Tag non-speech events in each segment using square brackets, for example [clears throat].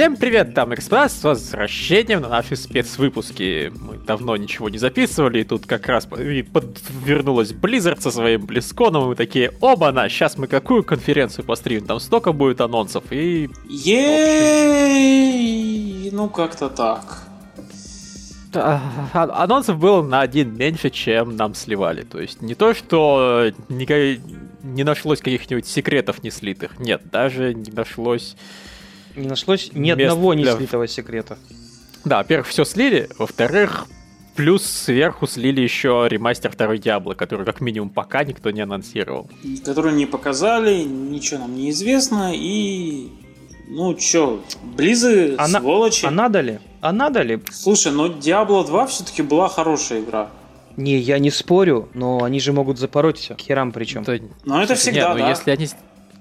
Всем привет, дамы и господа, с возвращением на наши спецвыпуски. Мы давно ничего не записывали, и тут как раз подвернулась Blizzard со своим Близконом, и мы такие, оба-на, сейчас мы какую конференцию постримим, там столько будет анонсов, и... Ей, ну как-то так. А, анонсов было на один меньше, чем нам сливали. То есть не то, что не, не нашлось каких-нибудь секретов не слитых. Нет, даже не нашлось не нашлось ни одного не слитого секрета. Да, во-первых, все слили, во-вторых, плюс сверху слили еще ремастер второй Диабло, который как минимум пока никто не анонсировал. Который не показали, ничего нам не известно, и... Ну чё, Близы, а сволочи. А надо ли? А надо ли? Слушай, но Diablo 2 все-таки была хорошая игра. Не, я не спорю, но они же могут запороть все. Херам причем. Да, но это всегда, Нет, да. если они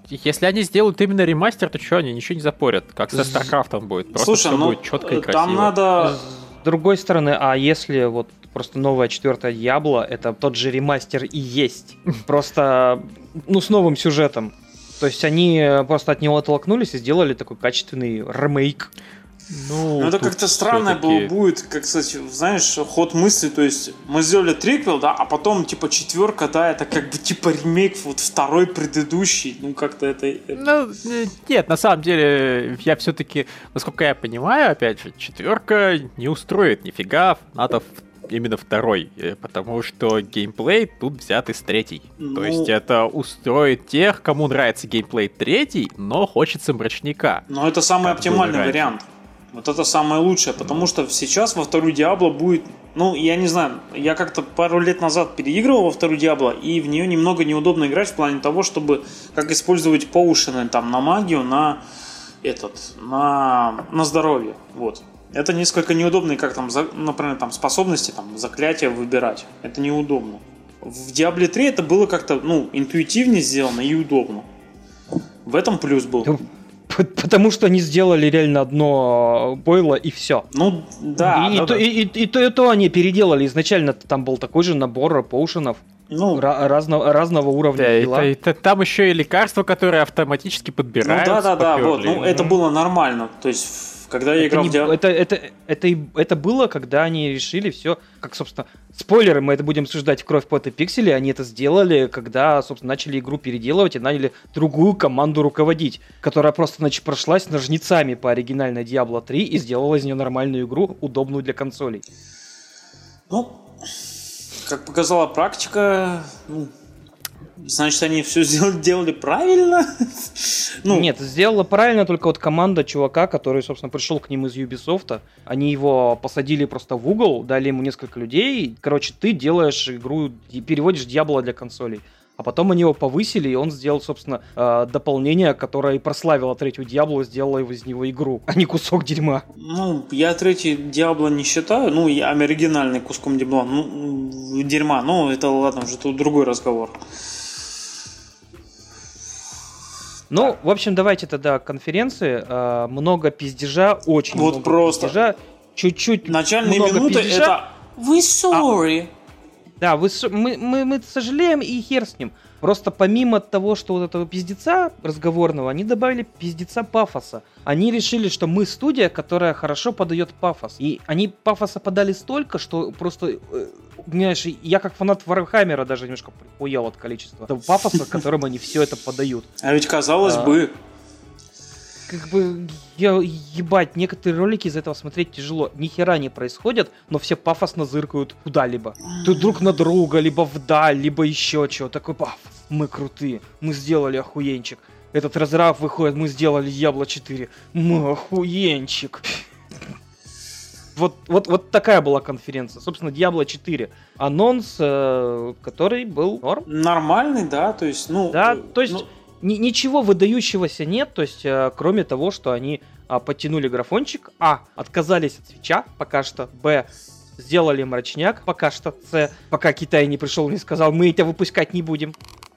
если они сделают именно ремастер, то что, они ничего не запорят, как со StarCraft будет. Просто Слушай, ну, будет четко и красиво. Там надо... С другой стороны, а если вот просто новая четвертая Диабло, это тот же ремастер и есть. [laughs] Просто, ну, с новым сюжетом. То есть они просто от него оттолкнулись и сделали такой качественный ремейк. Ну, ну это как-то странно было будет, как, кстати, знаешь, ход мысли, то есть мы сделали триквел, да, а потом, типа, четверка, да, это как бы, типа, ремейк вот второй предыдущий, ну, как-то это... Ну, нет, на самом деле, я все-таки, насколько я понимаю, опять же, четверка не устроит нифига, надо именно второй, э, потому что геймплей тут взят из третий. Ну... То есть это устроит тех, кому нравится геймплей третий, но хочется мрачника. Но это самый оптимальный вариант. Вот это самое лучшее, потому что сейчас во вторую Диабло будет, ну, я не знаю, я как-то пару лет назад переигрывал во вторую Диабло, и в нее немного неудобно играть в плане того, чтобы как использовать поушены там на магию, на этот, на, на здоровье, вот. Это несколько неудобно, как там, например, там способности, там, заклятия выбирать. Это неудобно. В Diablo 3 это было как-то, ну, интуитивнее сделано и удобно. В этом плюс был. [laughs] Потому что они сделали реально одно бойло и все. Ну, да. И, да, и, да. И, и, и, и то, и то они переделали. Изначально там был такой же набор поушенов. Ну, разного, разного уровня. Да, это, это, там еще и лекарства, которые автоматически подбираются. Ну да, да, да, вот. Ну, это было нормально. То есть когда я это играл не, в Diablo... это, это, это, это было, когда они решили все, как, собственно, спойлеры, мы это будем обсуждать в кровь пот и пиксели, они это сделали, когда, собственно, начали игру переделывать и наняли другую команду руководить, которая просто, значит, прошлась ножницами по оригинальной Diablo 3 и сделала из нее нормальную игру, удобную для консолей. Ну, как показала практика, ну, Значит, они все сделали, делали правильно? [laughs] ну. Нет, сделала правильно только вот команда чувака, который, собственно, пришел к ним из Ubisoft. Они его посадили просто в угол, дали ему несколько людей. Короче, ты делаешь игру, переводишь Дьявола для консолей. А потом они его повысили, и он сделал, собственно, э, дополнение, которое и прославило третью Диабло, сделало из него игру, а не кусок дерьма. Ну, я третий Диабло не считаю, ну, я оригинальный куском дерьма, ну, дерьма, ну, это ладно, уже тут другой разговор. Ну, в общем, давайте тогда конференции. Э, много пиздежа, очень вот много просто. пиздежа. Чуть-чуть Начальные много минуты пиздежа. это «Вы sorry». А, да, вы, мы, мы, мы сожалеем и хер с ним. Просто помимо того, что вот этого пиздеца разговорного, они добавили пиздеца пафоса. Они решили, что мы студия, которая хорошо подает пафос. И они пафоса подали столько, что просто э, знаешь, я как фанат Вархаммера даже немножко прихуел от количества того пафоса, [laughs] которым они все это подают. А ведь казалось а, бы... Как бы, я, ебать, некоторые ролики из этого смотреть тяжело. Ни хера не происходят, но все пафосно зыркают куда-либо. Тут друг на друга, либо вдаль, либо еще чего. Такой пафос. Мы крутые, мы сделали охуенчик. Этот разраб выходит, мы сделали Diablo 4. Мы охуенчик. Вот, вот, вот такая была конференция. Собственно, Diablo 4. Анонс, э, который был норм. Нормальный, да, то есть, ну... Да, то есть... Ну... Ни, ничего выдающегося нет, то есть, э, кроме того, что они а, подтянули графончик, а, отказались от свеча пока что, б, сделали мрачняк пока что, с, пока Китай не пришел и не сказал, мы тебя выпускать не будем.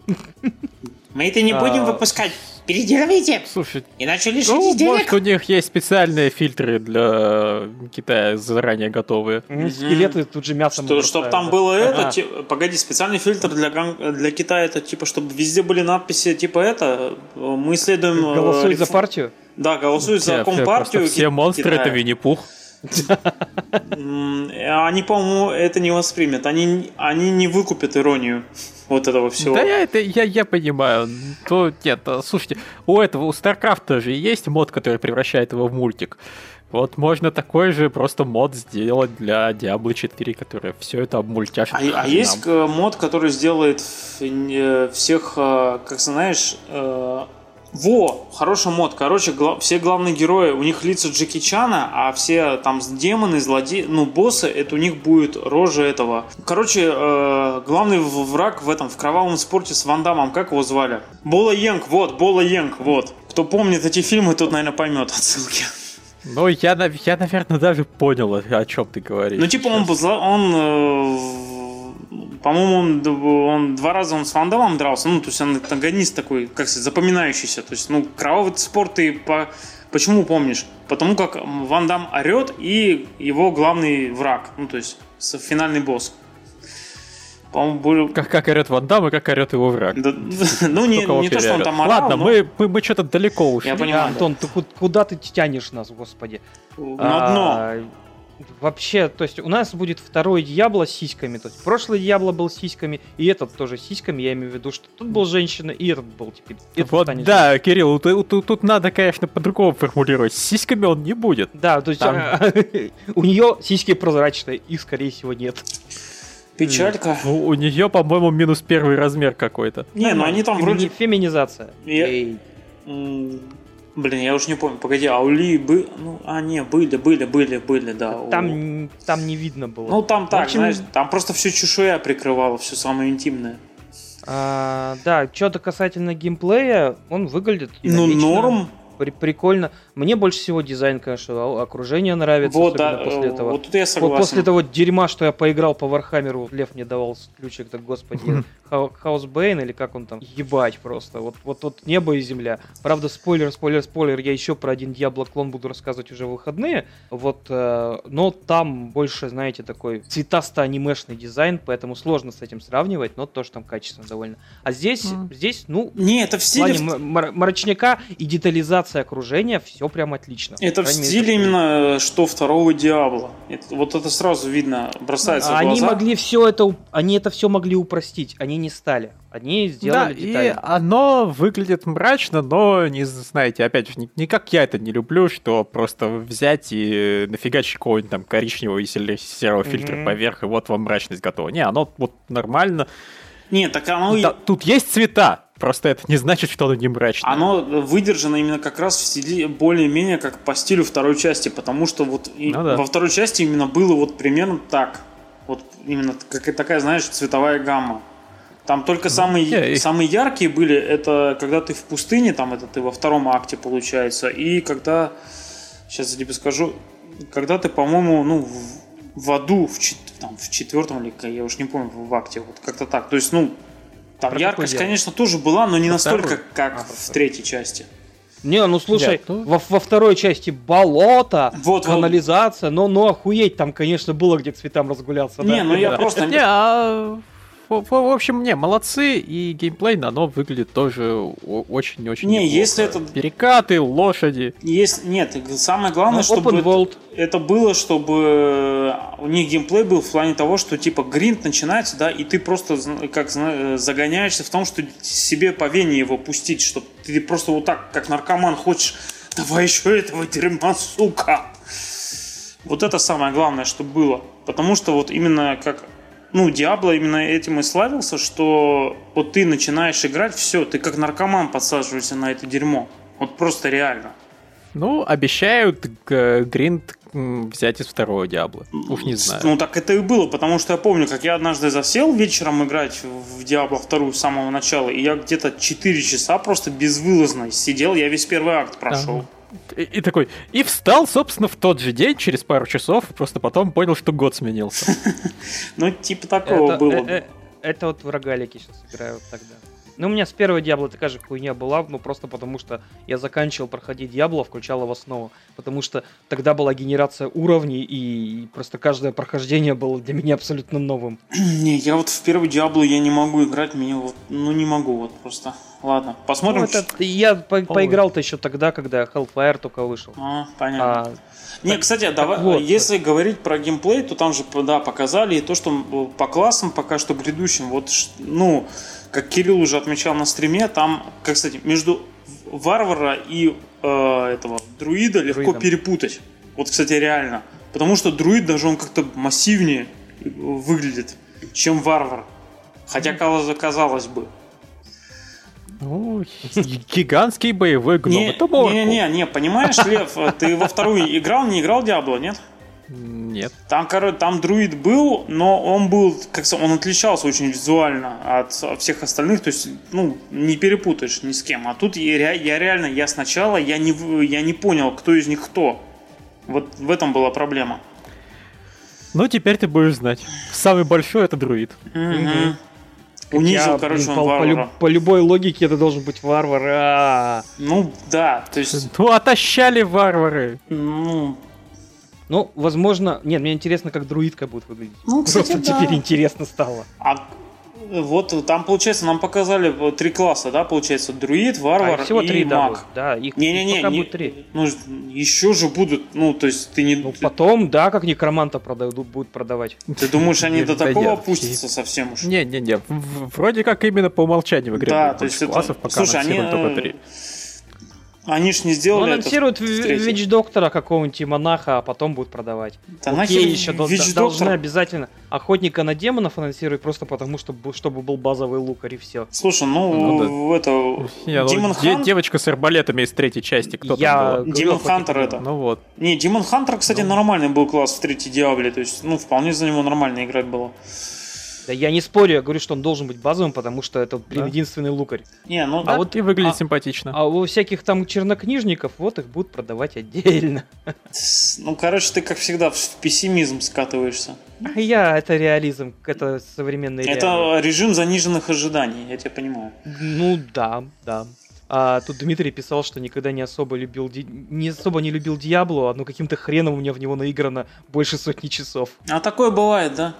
[laughs] Мы это не будем а, выпускать. Переделывайте. Слушай, иначе лишитесь ну, денег. Может, у них есть специальные фильтры для Китая заранее готовые. Mm-hmm. Скелеты тут же мясом. Что, чтобы там было это, ага. типа, погоди, специальный фильтр для, для Китая это типа, чтобы везде были надписи типа это. Мы исследуем. Э, голосуй реф... за партию. Да, голосуй за компартию. Все монстры это Винни-Пух. Они, по-моему, это не воспримут. Они, они не выкупят иронию вот этого всего. Да, я, это, я, я понимаю. То, нет, а, слушайте, у этого, у StarCraft же есть мод, который превращает его в мультик. Вот можно такой же просто мод сделать для Diablo 4, который все это обмультяшит. А, а есть э, мод, который сделает э, всех, э, как знаешь, во, хороший мод. Короче, гла- все главные герои, у них лица Джеки Чана, а все там демоны, злодеи, ну, боссы, это у них будет рожа этого. Короче, э, главный враг в этом, в кровавом спорте с Ван Дамом, как его звали? Бола Йенг, вот, Бола Йенг, вот. Кто помнит эти фильмы, тот, наверное, поймет отсылки. Ну, я, я, наверное, даже понял, о чем ты говоришь. Ну, типа, он, он э, по-моему, он, он два раза он с Вандамом дрался, ну, то есть он антагонист такой, как сказать, запоминающийся. То есть, ну, кровавый спорт ты по... Почему помнишь? Потому как Ван Дам орет и его главный враг, ну, то есть финальный босс. По-моему, был... Как, как орет Ван Дам и как орет его враг. Да, [laughs] ну, не, не то, что он там орал, Ладно, но... мы, мы, мы что-то далеко ушли. Я понимаю, Антон, ты куда ты тянешь нас, господи? На дно. Вообще, то есть у нас будет второй Дьябло с сиськами. То есть прошлый Дьябло был с сиськами, и этот тоже с сиськами. Я имею в виду, что тут был женщина, и этот был теперь. Этот вот, да, женщиной. Кирилл, тут, тут, тут надо, конечно, по-другому формулировать. С сиськами он не будет. Да, то есть Там... [laughs] у нее сиськи прозрачные, их, скорее всего, нет. Печалька. Ну, у нее, по-моему, минус первый размер какой-то. Не, ну они там вроде... Феминизация. Блин, я уже не помню. Погоди, а у Лилит... Ну, а, не, были, были, были, были, да. Там, у... там не видно было. Ну, там так, общем... знаешь, там просто все чешуя прикрывало, все самое интимное. А, да, что-то касательно геймплея, он выглядит... Ну, норм при, прикольно. Мне больше всего дизайн, конечно, окружение нравится. Вот, да, после этого. Вот тут я согласен. Вот после того дерьма, что я поиграл по Вархаммеру, Лев мне давал ключик, так господи, Хаусбейн или как он там, ебать просто. Вот, вот, вот небо и земля. Правда, спойлер, спойлер, спойлер, я еще про один Диабло клон буду рассказывать уже в выходные. Вот, э, но там больше, знаете, такой цветасто-анимешный дизайн, поэтому сложно с этим сравнивать, но тоже там качественно довольно. А здесь, mm. здесь, ну, не, это в стиле... В плане мрачняка и детализация окружения, все прям отлично. Это в стиле мере, именно что второго Диабла. Это, вот это сразу видно, бросается они в глаза. Они могли все это, они это все могли упростить, они не стали. Они сделали да, детали. и оно выглядит мрачно, но, не знаете, опять же, не, не как я это не люблю, что просто взять и нафигачить какого-нибудь там коричневого или серого mm-hmm. фильтра поверх, и вот вам мрачность готова. Не, оно вот нормально. Нет, так оно... Да, тут есть цвета, Просто это не значит, что оно не мрачное. Оно выдержано именно как раз в стиле более-менее как по стилю второй части, потому что вот ну, да. во второй части именно было вот примерно так. Вот именно как такая, знаешь, цветовая гамма. Там только самые, yeah, самые яркие были, это когда ты в пустыне, там это ты во втором акте получается, и когда, сейчас я тебе скажу, когда ты, по-моему, ну, в, в аду, в, там, в четвертом или, я уж не помню, в акте, вот как-то так. То есть, ну, там Про яркость, конечно, тоже была, но не Про настолько, вторую? как а, в третьей части. Не, ну слушай, да, во, во второй части болото, вот, канализация, вот. но, но охуеть там, конечно, было где цветам разгуляться. Не, да. ну я да. просто... Не, а в, в общем, не, молодцы, и геймплей на оно выглядит тоже очень-очень Не, неплохо. если это... Перекаты, лошади. Есть, нет, самое главное, ну, чтобы это, это было, чтобы у них геймплей был в плане того, что типа гринд начинается, да, и ты просто как загоняешься в том, что себе по вене его пустить, чтобы ты просто вот так, как наркоман, хочешь, давай еще этого дерьма, сука. Вот это самое главное, что было. Потому что вот именно как ну, Диабло именно этим и славился, что вот ты начинаешь играть, все, ты как наркоман подсаживаешься на это дерьмо. Вот просто реально. Ну, обещают гринд взять из второго Диабло. Уж не знаю. Ну, так это и было, потому что я помню, как я однажды засел вечером играть в Диабло вторую с самого начала, и я где-то 4 часа просто безвылазно сидел, я весь первый акт прошел. Ага. И, и такой, и встал, собственно, в тот же день, через пару часов, просто потом понял, что год сменился. [laughs] Ну, типа такого было. Э, э, это вот в рогалике сейчас играю тогда. Ну, у меня с первого Диабло такая же хуйня была, ну, просто потому что я заканчивал проходить Диабло, включал его снова. Потому что тогда была генерация уровней, и просто каждое прохождение было для меня абсолютно новым. [clears throat] Не, я вот в первый Диабло я не могу играть, мне вот, ну, не могу вот просто. Ладно, посмотрим. Ну, это, я по поиграл-то еще тогда, когда Hellfire только вышел. А, понятно. А, не, кстати, давай, вот. если говорить про геймплей, то там же, да, показали и то, что по классам пока что грядущим, вот, ну, как Кирилл уже отмечал на стриме, там, как, кстати, между варвара и э, этого друида легко Друидом. перепутать. Вот, кстати, реально. Потому что друид даже он как-то массивнее выглядит, чем варвар. Хотя, казалось бы. Ну, гигантский боевой гном. Не, это не, не, не, понимаешь, Лев, ты во вторую играл, не играл Диабло, нет? Нет. Там, короче, там друид был, но он был, как он отличался очень визуально от, всех остальных, то есть, ну, не перепутаешь ни с кем. А тут я, я реально, я сначала, я не, я не понял, кто из них кто. Вот в этом была проблема. Ну, теперь ты будешь знать. Самый большой это друид. Угу. Унизил, я, короче, он по, варвара. По, по любой логике это должен быть варвар. А-а-а. Ну, да, то есть... [laughs] Ну, отощали варвары. Ну, ну, возможно... Нет, мне интересно, как друидка будет выглядеть. Ну, кстати, Просто да. теперь интересно стало. А вот там, получается, нам показали три класса, да, получается, друид, варвар а, всего и три, маг. Да, их не-не-не, пока не, будет три. Ну, еще же будут, ну, то есть ты не... Ну, потом, да, как некроманта продают, будут продавать. Ты думаешь, они до такого опустятся совсем уж? Не-не-не, вроде как именно по умолчанию в игре Да, то есть классов, пока Слушай, они... только три. Они ж не сделали ну, анонсируют Вич Доктора какого-нибудь и монаха, а потом будут продавать. Да Окей, нахер еще Вич должны обязательно охотника на демонов анонсировать просто потому, чтобы, чтобы был базовый лукарь и все. Слушай, ну, ну да. это... Не, ну, Хан... Девочка с арбалетами из третьей части, кто Я... там был? Демон Хантер это. Ну вот. Не, Демон Хантер, кстати, ну. нормальный был класс в третьей Диабле, то есть, ну, вполне за него нормально играть было. Да я не спорю, я говорю, что он должен быть базовым, потому что это да? единственный лукарь. Не, ну а да. вот и выглядит а, симпатично. А у всяких там чернокнижников, вот их будут продавать отдельно. Ну, короче, ты как всегда в пессимизм скатываешься. Я, это реализм, это современный Это реализм. режим заниженных ожиданий, я тебя понимаю. Ну да, да. А тут Дмитрий писал, что никогда не особо любил не особо не любил Диабло, но каким-то хреном у меня в него наиграно больше сотни часов. А такое бывает, да?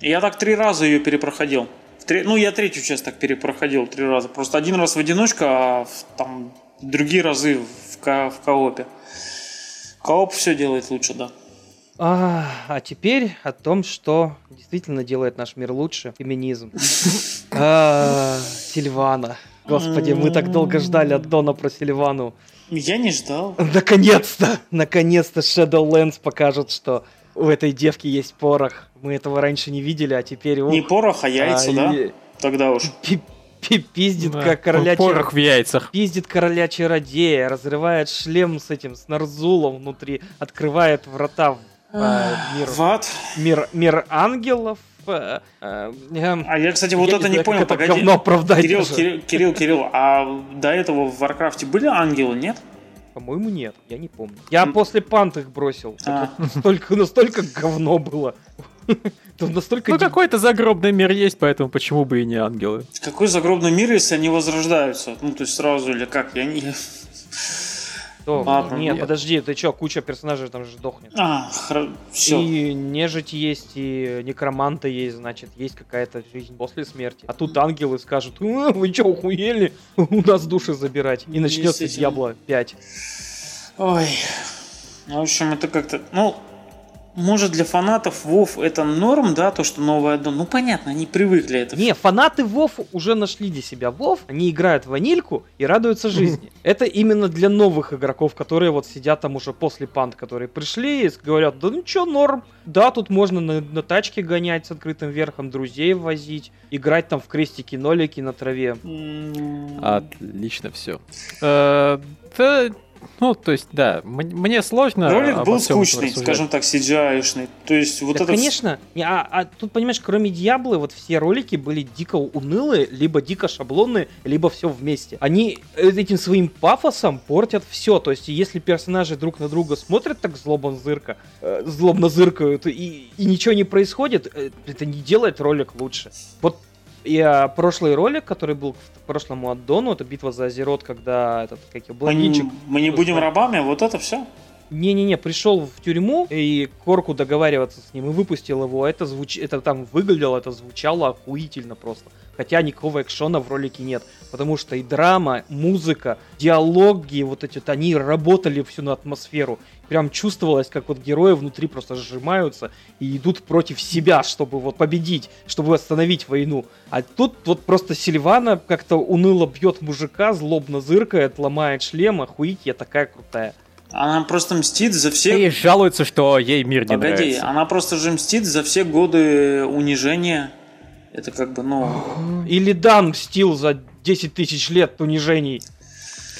Я так три раза ее перепроходил. Три, ну, я третью часть так перепроходил три раза. Просто один раз в одиночку, а в, там другие разы в, ко, в коопе. Кооп все делает лучше, да. А, а теперь о том, что действительно делает наш мир лучше. Феминизм. [laughs] А, Сильвана. Господи, мы так долго ждали от Дона про Сильвану. Я не ждал. Наконец-то! Наконец-то Shadowlands покажет, что у этой девки есть порох. Мы этого раньше не видели, а теперь... Ух, не порох, а яйца, а, да? И... Тогда уж. [laughs] Пиздит да, как короля... Порох в яйцах. Пиздит короля чародея, разрывает шлем с этим, с Нарзулом внутри, открывает врата в э, мир... Ват? Мир, мир ангелов, э, э, а я, кстати, вот я это не, знаю, понял, погоди. Кирилл, Кирилл, Кирилл, Кирилл, а до этого в Варкрафте были ангелы, нет? По-моему, нет, я не помню. Я после панд их бросил. А. Настолько, настолько говно было. [laughs] настолько... Ну, какой-то загробный мир есть, поэтому почему бы и не ангелы? Какой загробный мир, если они возрождаются? Ну, то есть сразу или как? Я не... Что? Ладно, нет, нет, подожди, ты что, куча персонажей там же дохнет. А, хр... все. И нежить есть, и некроманты есть, значит, есть какая-то жизнь после смерти. А тут ангелы скажут, «А, вы что, охуели? У нас души забирать. И начнется Diablo 5. Ой. В общем, это как-то... Ну, может, для фанатов Вов это норм, да, то, что новое аддон. Ну, понятно, они привыкли это. Не, фанаты Вов уже нашли для себя Вов, они играют в ванильку и радуются жизни. Это именно для новых игроков, которые вот сидят там уже после панд, которые пришли и говорят, да ну чё, норм. Да, тут можно на, на тачке гонять с открытым верхом, друзей возить, играть там в крестики-нолики на траве. Отлично все. Э, да, ну, то есть, да, мне сложно. Ролик был скучный, скажем так, CGI-шный. То есть, вот да, это. Конечно. А, а тут, понимаешь, кроме Диаблы, вот все ролики были дико унылые, либо дико шаблонные, либо все вместе. Они этим своим пафосом портят все. То есть, если персонажи друг на друга смотрят так злобно зырка, э, злобно зыркают, и, и ничего не происходит, э, это не делает ролик лучше. Вот И а, прошлый ролик, который был в прошлому аддону, это битва за Азерот, когда этот, как я, блондинчик... Мы не будем рабами, вот это все? Не-не-не, пришел в тюрьму, и Корку договариваться с ним, и выпустил его. Это, звуч... это там выглядело, это звучало охуительно просто. Хотя никакого экшона в ролике нет. Потому что и драма, музыка, диалоги, вот эти вот, они работали всю на атмосферу. Прям чувствовалось, как вот герои внутри просто сжимаются и идут против себя, чтобы вот победить, чтобы остановить войну. А тут вот просто Сильвана как-то уныло бьет мужика, злобно зыркает, ломает шлем, охуеть, я такая крутая. Она просто мстит за все... И жалуется, что ей мир не Погоди, нравится. она просто же мстит за все годы унижения. Это как бы, ну... Или Дан мстил за 10 тысяч лет унижений.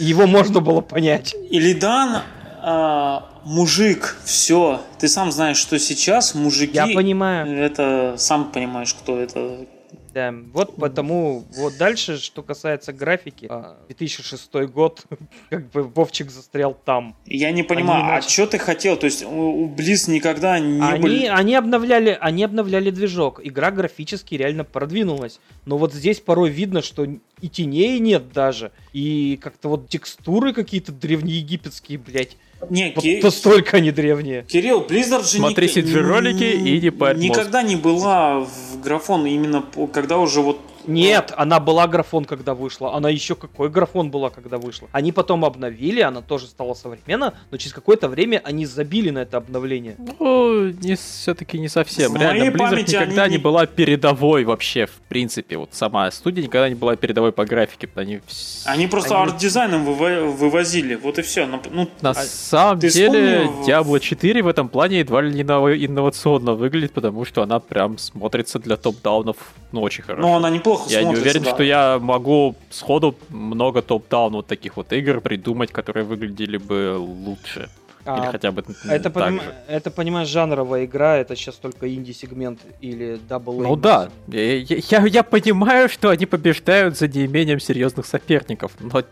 Его можно было понять. Или Дан а, мужик, все. Ты сам знаешь, что сейчас мужики... Я понимаю. Это сам понимаешь, кто это да, вот потому, вот дальше, что касается графики, 2006 а, год, [laughs] как бы Вовчик застрял там. Я не понимаю, а что ты хотел? То есть у Близ никогда не они, были... Они обновляли, они обновляли движок, игра графически реально продвинулась, но вот здесь порой видно, что и теней нет даже, и как-то вот текстуры какие-то древнеегипетские, блядь. Не, вот Ки... столько они древние. Кирилл, Blizzard же Смотри ник... CG-ролики и не Никогда не была в графон именно когда уже вот нет, она была графон, когда вышла. Она еще какой графон была, когда вышла. Они потом обновили, она тоже стала современна, но через какое-то время они забили на это обновление. Ну, не, все-таки не совсем. В Реально, Blizzard никогда они... не была передовой вообще, в принципе. Вот сама студия никогда не была передовой по графике. Они, они просто они... арт-дизайном вывозили, вот и все. Ну, на а самом деле, вспомнил... Diablo 4 в этом плане едва ли не инновационно выглядит, потому что она прям смотрится для top-down ов ну, очень хорошо. Но она неплохо Я смотрится, не уверен, да. что я могу сходу много top-down вот таких вот игр придумать, которые выглядели бы лучше. А, или хотя бы это, поним... это, понимаешь, жанровая игра, это сейчас только инди-сегмент или double Ну да, я, я, я понимаю, что они побеждают за неимением серьезных соперников, но...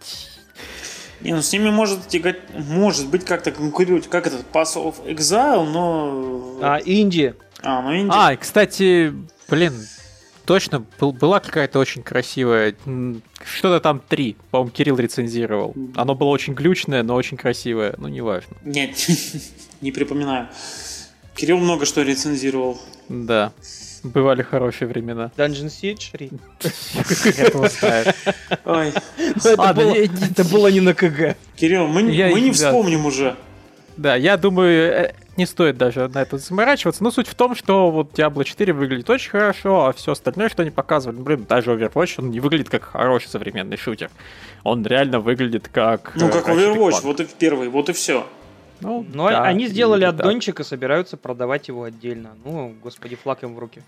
Не, ну с ними может, тягать, может быть как-то конкурировать, как этот Pass of Exile, но... А, инди. А, ну инди. А, кстати, блин, точно был, была какая-то очень красивая. Что-то там три, по-моему, Кирилл рецензировал. Оно было очень глючное, но очень красивое. Ну, неважно. Нет, [laughs] не припоминаю. Кирилл много что рецензировал. Да. Бывали хорошие времена. Dungeon Siege 3. Ой. Это было не на КГ. Кирилл, мы не вспомним уже. Да, я думаю, э, не стоит даже на это заморачиваться. Но суть в том, что вот Diablo 4 выглядит очень хорошо, а все остальное, что они показывали, ну, блин, даже Overwatch, он не выглядит как хороший современный шутер. Он реально выглядит как... Ну, как Overwatch, вот и первый, вот и все. Ну, Но да, они сделали аддончик и собираются продавать его отдельно. Ну, господи, флаг им в руки.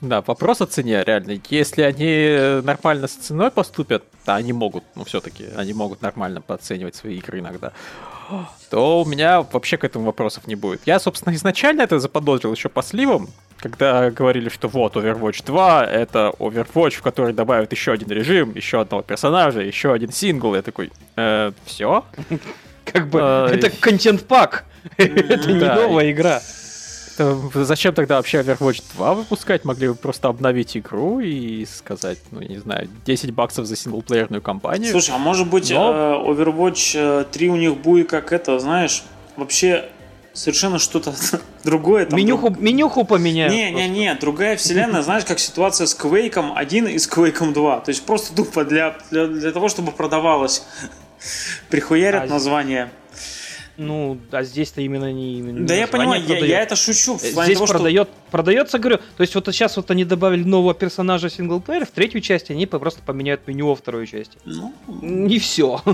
Да, вопрос о цене реально. Если они нормально с ценой поступят, да, они могут, ну все-таки, они могут нормально пооценивать свои игры иногда то у меня вообще к этому вопросов не будет. Я, собственно, изначально это заподозрил еще по сливам, когда говорили, что вот Overwatch 2 это Overwatch, в который добавят еще один режим, еще одного персонажа, еще один сингл. Я такой, э, все? Как бы, это контент-пак, [laughs] это не новая игра. Зачем тогда вообще Overwatch 2 выпускать? Могли бы просто обновить игру и сказать, ну, не знаю, 10 баксов за синглплеерную кампанию. Слушай, а может быть Но... Э, Overwatch 3 э, у них будет как это, знаешь, вообще совершенно что-то [laughs] другое. Там менюху, друг... менюху поменяют. Не, не, не, другая вселенная, знаешь, как ситуация с Quake 1 и с Quake 2. То есть просто тупо для, для, для того, чтобы продавалось. [laughs] Прихуярят а, название. Ну, а здесь-то именно не именно. Да я понимаю, я, я это шучу. здесь того, продает, что... продается, говорю. То есть вот сейчас вот они добавили нового персонажа синглплеера, в третью часть они просто поменяют меню во второй части. Ну, не все. [laughs]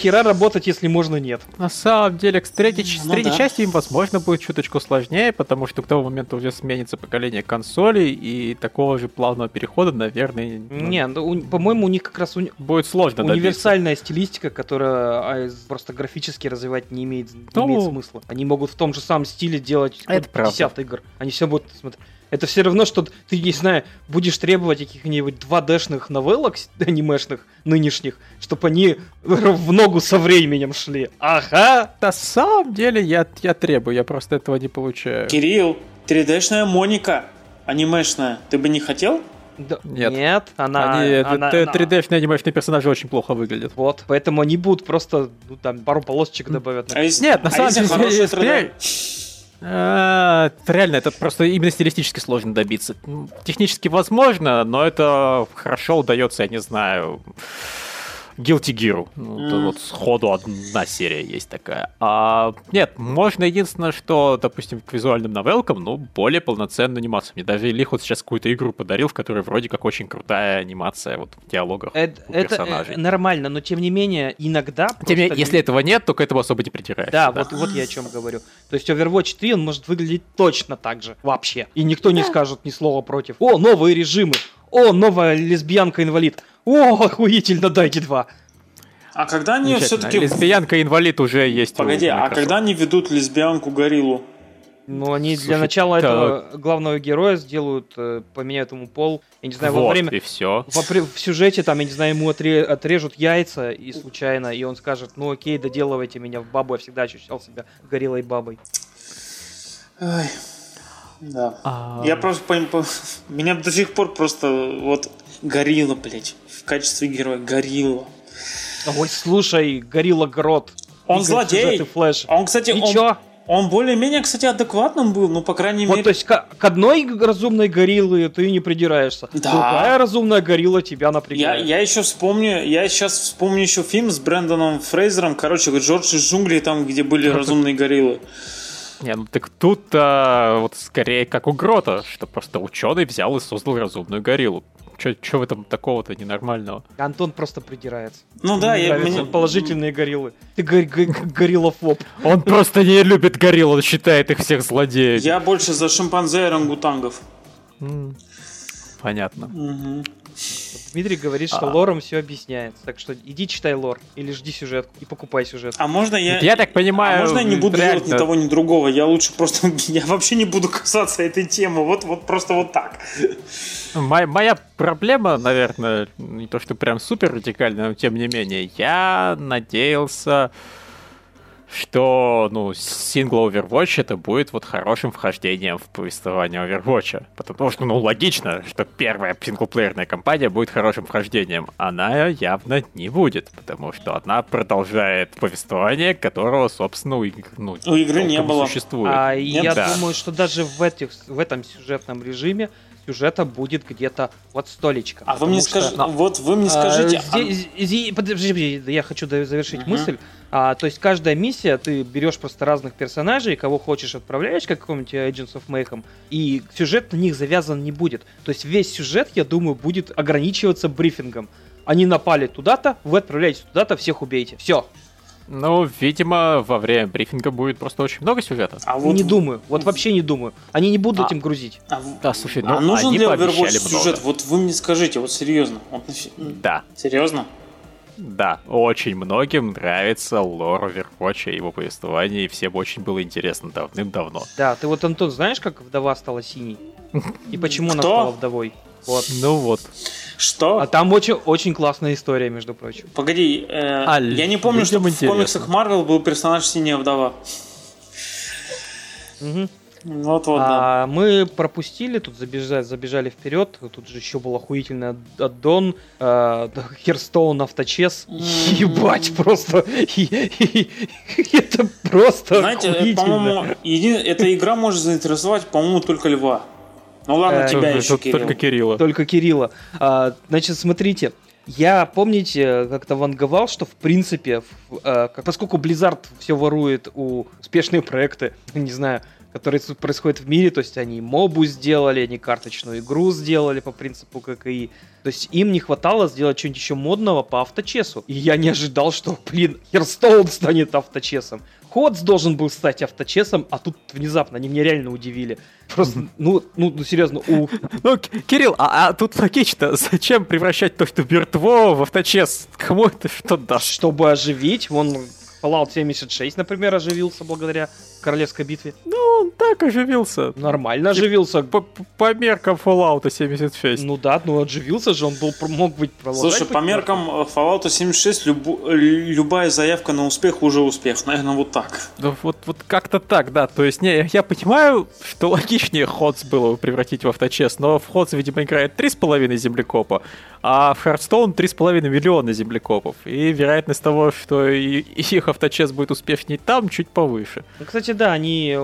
Нахера работать, если можно нет? На самом деле, с третьей, ну третьей части им, возможно, будет чуточку сложнее, потому что к тому моменту уже сменится поколение консолей, и такого же плавного перехода, наверное... Не, ну, по-моему, у них как раз будет сложно универсальная стилистика, которая а, просто графически развивать не имеет, не ну, имеет смысла. Они могут в том же самом стиле делать это 50 игр. Они все будут смотреть. Это все равно, что ты, не знаю, будешь требовать каких-нибудь 2D-шных новеллок [laughs] анимешных нынешних, чтобы они в ногу со временем шли. Ага! На самом деле я, я требую, я просто этого не получаю. Кирилл, 3D-шная Моника анимешная, ты бы не хотел? Да, Нет. нет, она... Они, она- т- она- 3D-шные анимешные персонажи очень плохо выглядят. Вот, поэтому они будут просто, ну, там, пару полосочек добавят. А если- Нет, на а самом деле, хороший если 3D? А, Реально, это просто именно стилистически сложно добиться. Технически возможно, но это хорошо удается, я не знаю, Guilty Gear. Ну, это вот сходу одна серия есть такая. А, нет, можно единственное, что, допустим, к визуальным новелкам, ну, более полноценную анимацию. Мне даже Ильих вот сейчас какую-то игру подарил, в которой вроде как очень крутая анимация вот в диалогах Это, у это, персонажей. э, нормально, но тем не менее, иногда... Тем не менее, если этого нет, то к этому особо не притираешься. Да, Вот, вот я о чем говорю. То есть Overwatch 3, он может выглядеть точно так же. Вообще. И никто не скажет ни слова против. О, новые режимы. О, новая лесбиянка-инвалид. О, охуительно, дайте два. А когда они все-таки... Лесбиянка-инвалид уже есть. у Погоди, а когда они ведут лесбиянку-гориллу? Ну, они для Слушай, начала так. этого главного героя сделают, э, поменяют ему пол. Я не знаю, во вот, время... и все. Во в сюжете там, я не знаю, ему отре- отрежут яйца и случайно, и он скажет, ну окей, доделывайте меня в бабу, я всегда ощущал себя гориллой бабой. Ай, Да. А. Я просто пойм- по- [laughs] Меня до сих пор просто вот горилла, блядь, в качестве героя горилла. Ой, слушай, горилла Гродд. Он злодей. Флэш. Он, кстати, И он, чё? он более-менее, кстати, адекватным был, ну, по крайней Вот, мере... то есть к, к одной разумной гориллы ты не придираешься. Да. Другая разумная горилла тебя Я, напрягает. я еще вспомню, я сейчас вспомню еще фильм с Брэндоном Фрейзером, короче, Джордж из джунглей, там, где были [laughs] разумные гориллы. Не, ну так тут а, вот скорее как у Грота, что просто ученый взял и создал разумную гориллу. Че в этом такого-то ненормального? Антон просто придирается. Ну да, Ему я, нравятся мне- положительные гориллы. Ты гор- го- гориллофоб. Он просто не любит горилл, он считает их всех злодеями. я больше за шимпанзе и орангутангов. Понятно. Дмитрий говорит, что А. лором все объясняется. Так что иди читай лор или жди сюжет и покупай сюжет. А можно я... Я так понимаю, а можно я не буду реально- делать ни того, ни другого? Я лучше просто... [laughs] Я вообще не буду касаться этой темы. Вот, вот просто вот так. Моя, моя проблема, наверное, не то что прям супер радикальная, но тем не менее, я надеялся, что, ну, сингл Overwatch это будет вот хорошим вхождением в повествование Overwatch. Потому что, ну, логично, что первая синглплеерная кампания будет хорошим вхождением. Она явно не будет, потому что она продолжает повествование, которого, собственно, у игр, ну, У игры не было. существует. А Нет, я да. думаю, что даже в, этих, в этом сюжетном режиме сюжета будет где-то вот столечко. А вы мне что- скажите... Вот вы мне скажите... А, а- здесь- зи- подожди, я хочу завершить Мгм. мысль. А, то есть каждая миссия, ты берешь просто разных персонажей, кого хочешь отправляешь, как какого-нибудь Agents of Mayhem, и сюжет на них завязан не будет. То есть весь сюжет, я думаю, будет ограничиваться брифингом. Они напали туда-то, вы отправляетесь туда-то, всех убейте. Все. Ну, видимо, во время брифинга будет просто очень много сюжета. а вот... Не думаю. Вот вообще не думаю. Они не будут А. этим грузить. а Да, слушай, ну, а нужен ли Overwatch много. сюжет? Вот вы мне скажите, вот серьезно. Вот Да, Серьезно? да, очень многим нравится лор Overwatch и его повествование, и всем очень было интересно давным-давно. Да, ты вот, Антон, знаешь, как вдова стала синей? И почему она Кто? стала вдовой? Вот. Ну вот. Что? А там очень, очень классная история, между прочим. Погоди, э, А, я не помню, что в комиксах Марвел был персонаж Синяя Вдова. Мгм. Вот, вот, да. А мы пропустили, тут забежали, забежали вперед. Тут же еще был охуительный ад- аддон, Херстоун авточес. Ебать, просто. Это просто Знаете, э, по-моему, еди- эта игра может заинтересовать, по-моему, только льва. Ну ладно, Э, тебя еще, тут Только Кирилл. Кирилла. Только Кирилла. А, значит, смотрите. Я, помните, как-то ванговал, что в принципе, в- э, как- поскольку Blizzard все ворует у успешные проекты, [laughs] не знаю, которые происходят в мире, то есть они мобу сделали, они карточную игру сделали по принципу ККИ, то есть им не хватало сделать что-нибудь еще модного по авточесу. И я не ожидал, что, блин, Херстоун станет авточесом. Ходс должен был стать авточесом, а тут внезапно они меня реально удивили. Просто, ну, ну, ну серьезно, у [laughs] Ну, Кирилл, а, а тут логично, [laughs] зачем превращать то, что мертво, в авточес? Кому это что даст? чтобы оживить. Вон Fallout 76, например, оживился благодаря королевской битве? Ну, он так оживился. Нормально оживился. По, по меркам Fallout 76. Ну да, ну отживился же, он был мог быть продолжать. Слушай, по меркам э, Fallout 76 люб, любая заявка на успех уже успех. Наверное, вот так. Ну, вот, вот как-то так, да. То есть, не, я понимаю, что логичнее Ходс было превратить в авточес, но в Ходс, видимо, играет 3,5 землекопа, а в Hearthstone 3,5 миллиона землекопов. И вероятность того, что их авточес будет успешнее там, чуть повыше. Ну, кстати, да, они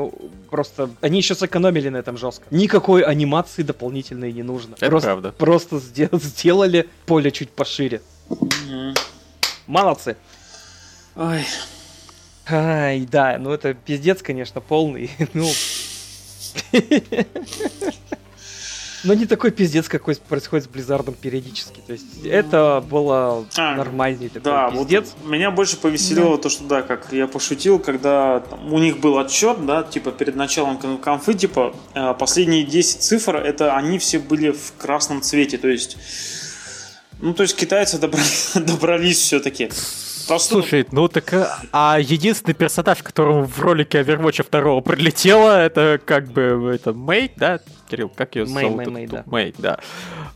просто... Они еще сэкономили на этом жестко. Никакой анимации дополнительной не нужно. Это просто, правда. Просто сделали поле чуть пошире. Mm-hmm. Молодцы. Ой. Ай, да, ну это пиздец, конечно, полный. [laughs] ну... [laughs] Но не такой пиздец, какой происходит с Близзардом периодически. То есть это было а, нормальный такой да, пиздец. Вот меня больше повеселило да. то, что да, как я пошутил, когда там, у них был отчет, да, типа перед началом конфы, типа э, последние 10 цифр, это они все были в красном цвете. То есть, ну, то есть китайцы [laughs] добрались, добрались все-таки. Слушай, ну так а, а единственный персонаж, которому в ролике Overwatch 2 прилетело, это как бы это Мэй, да? Кирилл, как ее Мэй, зовут? Мэй, Мэй, да. Мэй, да.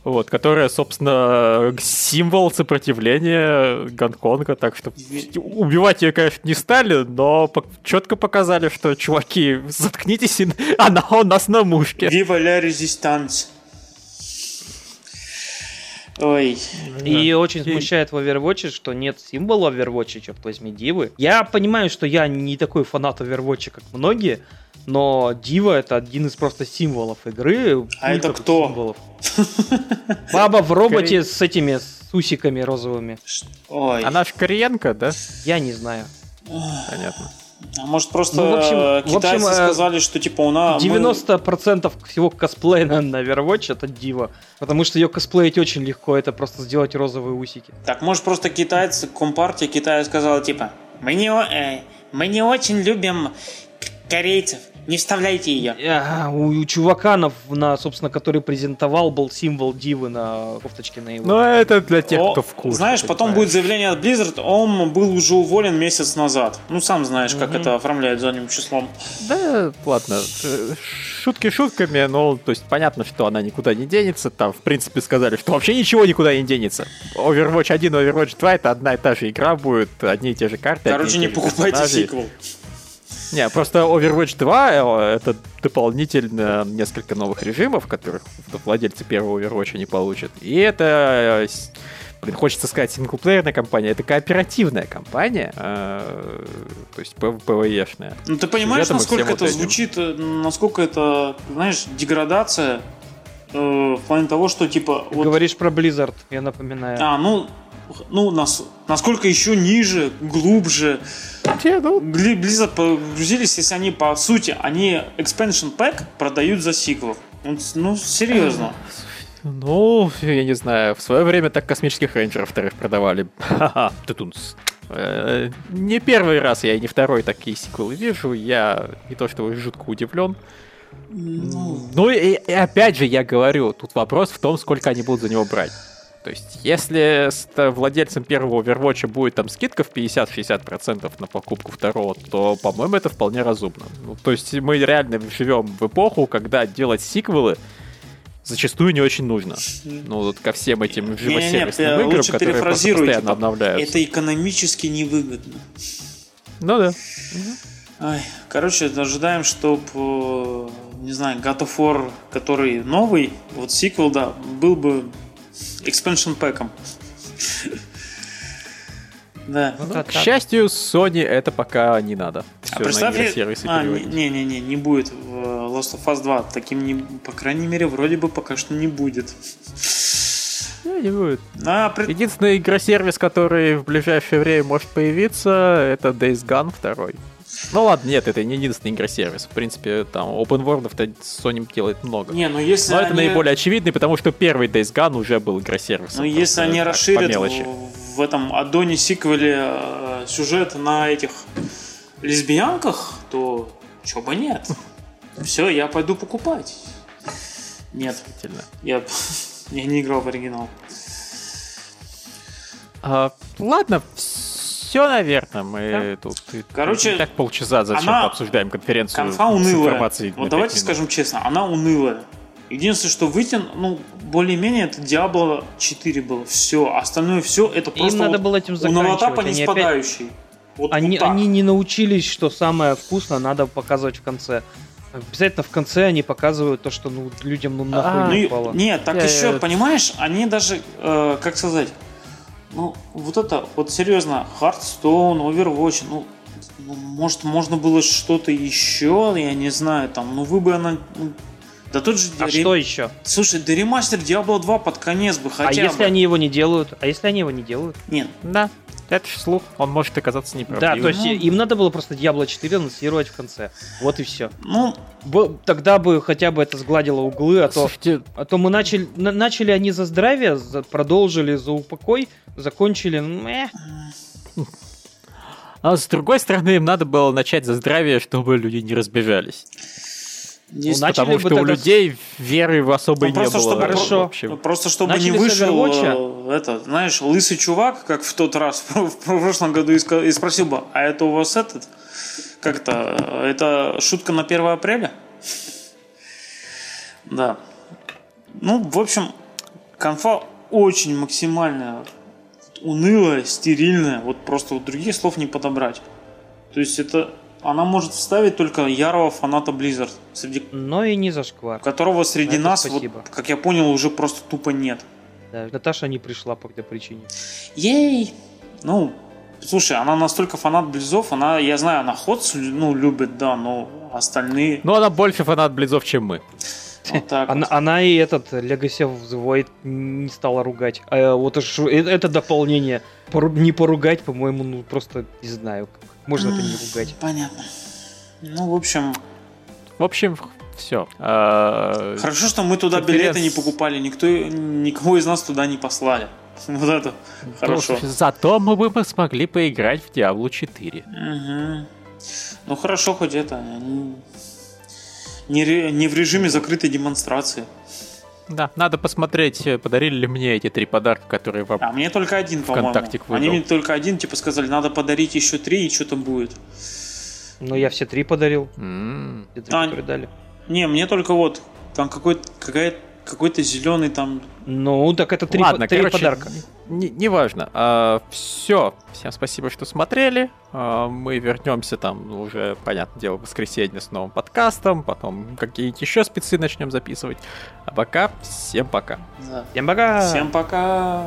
Вот, которая, собственно, символ сопротивления Гонконга, так что убивать ее, конечно, не стали, но четко показали, что, чуваки, заткнитесь, [laughs] она у нас на мушке. Viva la resistance. Ой. И да. очень смущает в Overwatch, что нет символа Overwatch, черт возьми, дивы. Я понимаю, что я не такой фанат Overwatch, как многие, но Дива это один из просто символов игры. А это кто? Символов. [laughs] Баба в роботе с этими с усиками розовыми. Ой. Она ж Кореенко, да? Я не знаю. Понятно. А может просто ну, в общем, китайцы в общем, сказали, что типа у нас... 90% мы... всего косплея на, на Overwatch это Дива. Потому что ее косплеить очень легко, это просто сделать розовые усики. Так, может просто китайцы, компартия Китая сказала типа, мы не, э, мы не очень любим корейцев. Не вставляйте ее. А, у, у чувака, на, на, собственно, который презентовал, был символ Дивы на кофточке на его. Ну, это для тех, О, кто в курсе. Знаешь, потом будет заявление от Blizzard, он был уже уволен месяц назад. Ну, сам знаешь, как mm-hmm. это оформляют задним числом. Да, ладно. Шутки шутками, но, то есть, понятно, что она никуда не денется. Там, в принципе, сказали, что вообще ничего никуда не денется. Overwatch 1 и Overwatch 2 это одна и та же игра будет, одни и те же карты. Короче, не покупайте сиквел. Не, просто Overwatch 2 э, это дополнительно несколько новых режимов, которых владельцы первого Overwatch не получат. И это, э, блин, хочется сказать, синглплеерная компания, это кооперативная компания, э, то есть PvE-шная. Ну ты понимаешь, насколько это вот звучит, э, насколько это, знаешь, деградация э, в плане того, что типа... Ты вот... говоришь про Blizzard, я напоминаю. А, ну, ну, нас, насколько еще ниже, глубже. Blizzard погрузились, если они, по сути, они expansion pack продают за сиквел. Ну, ну серьезно. Ну, я не знаю, в свое время так космических рейнджеров вторых продавали. Ха-ха, тутунс. Э, не первый раз я и не второй такие сиквелы вижу. Я не то что жутко удивлен. Ну, ну и, и опять же я говорю, тут вопрос в том, сколько они будут за него брать. То есть, если с владельцем первого Overwatch будет там скидка в 50-60% на покупку второго, то, по-моему, это вполне разумно. Ну, то есть, мы реально живем в эпоху, когда делать сиквелы зачастую не очень нужно. Ну, вот ко всем этим живосервисным не, не, играм, которые постоянно типа, обновляются. Это экономически невыгодно. Ну да. Ой, короче, ожидаем, чтобы, э, не знаю, God of War, который новый, вот сиквел, да, был бы expansion пэком. Да. Ну, к счастью, Sony это пока не надо. Все а представь, на сервисы а, не-не-не, не будет в Last of Us 2. Таким, не, по крайней мере, вроде бы пока что не будет. Не, не будет. А, пред... Единственный игросервис, который в ближайшее время может появиться, это Days Gone 2. Ну ладно, нет, это не единственный игросервис. В принципе, там open world Sony делает много. Не, ну если Но они... это наиболее очевидный, потому что первый Days Gone уже был игросервисом. Ну если они расширят в, в этом аддоне сиквеле э, сюжет на этих лесбиянках, то чё бы нет. [laughs] Все, я пойду покупать. Нет. Я, [laughs] я не играл в оригинал. А, ладно, все, наверное. Мы да? тут Короче, так полчаса зачем она... обсуждаем конференцию конфа унылая. Вот давайте минут. скажем честно, она унылая. Единственное, что вытян, ну, более-менее это Diablo 4 было. Все. Остальное все это просто Им надо было этим заканчивать. по не спадающий. Опять... Вот, они, вот они не научились, что самое вкусное надо показывать в конце. Обязательно в конце они показывают то, что ну, людям ну нахуй а, не ну, Нет, так я, еще, понимаешь, они даже, э, как сказать, ну, вот это, вот серьезно, Hearthstone, Overwatch, ну, ну может, можно было что-то еще, я не знаю, там, ну, вы бы она, ну, да тут же... А ре... что еще? Слушай, да ремастер Diablo 2 под конец бы хотя А бы. если они его не делают? А если они его не делают? Нет. Да. Это же слух, он может оказаться неправдивым. Да, то есть ну... им надо было просто Diablo 4 анонсировать в конце. Вот и все. Ну, Б- тогда бы хотя бы это сгладило углы, а то, Слушайте... а то мы начали, на- начали они за здравие, за, продолжили за упокой, закончили... Мeh. А с другой стороны, им надо было начать за здравие, чтобы люди не разбежались. Здесь ну, потому что у людей веры в особо ну, не было. Чтобы, Хорошо. Про, просто чтобы начали не вышел э, это, знаешь, лысый чувак, как в тот раз [laughs] в прошлом году и спросил бы, а это у вас этот, как-то, это шутка на 1 апреля? [laughs] Да. Ну, в общем, конфа очень максимально унылая, стерильная, вот просто вот других слов не подобрать. То есть это она может вставить только ярого фаната Blizzard. Среди... Но и не зашквар. Которого среди Это нас, вот, как я понял, уже просто тупо нет. Да, Наташа не пришла по какой-то причине. Ей! Ну, слушай, она настолько фанат Близов, она, я знаю, она ход ну, любит, да, но остальные... Ну, она больше фанат Близов, чем мы. Вот так она, вот. она и этот Legacy of the Void не стала ругать. А, вот это, это дополнение. Пору, не поругать, по-моему, ну просто не знаю. Можно это не ругать. Понятно. Ну, в общем... В общем, все. А... Хорошо, что мы туда Конференц... билеты не покупали, никто, никого из нас туда не послали. [laughs] Вот это хорошо. Зато мы бы смогли поиграть в Diablo 4. Угу. Ну хорошо, хоть это. Не, не в режиме закрытой демонстрации. Да, надо посмотреть, э, подарили ли мне эти три подарка, которые вам А мне только один, по-моему. Они мне только один, типа сказали, надо подарить еще три, и что там будет. Ну, я все три подарил. Mm. Все три, а, которые дали. Не, мне только вот, там какой-то какая какой-то зеленый там. Ну, так это три, Ладно, три короче, подарка. Неважно. Не, а, все. Всем спасибо, что смотрели. А, мы вернемся там уже, понятное дело, в воскресенье с новым подкастом. Потом какие-нибудь еще спецы начнем записывать. А пока, всем пока. Да. Всем пока. Всем пока.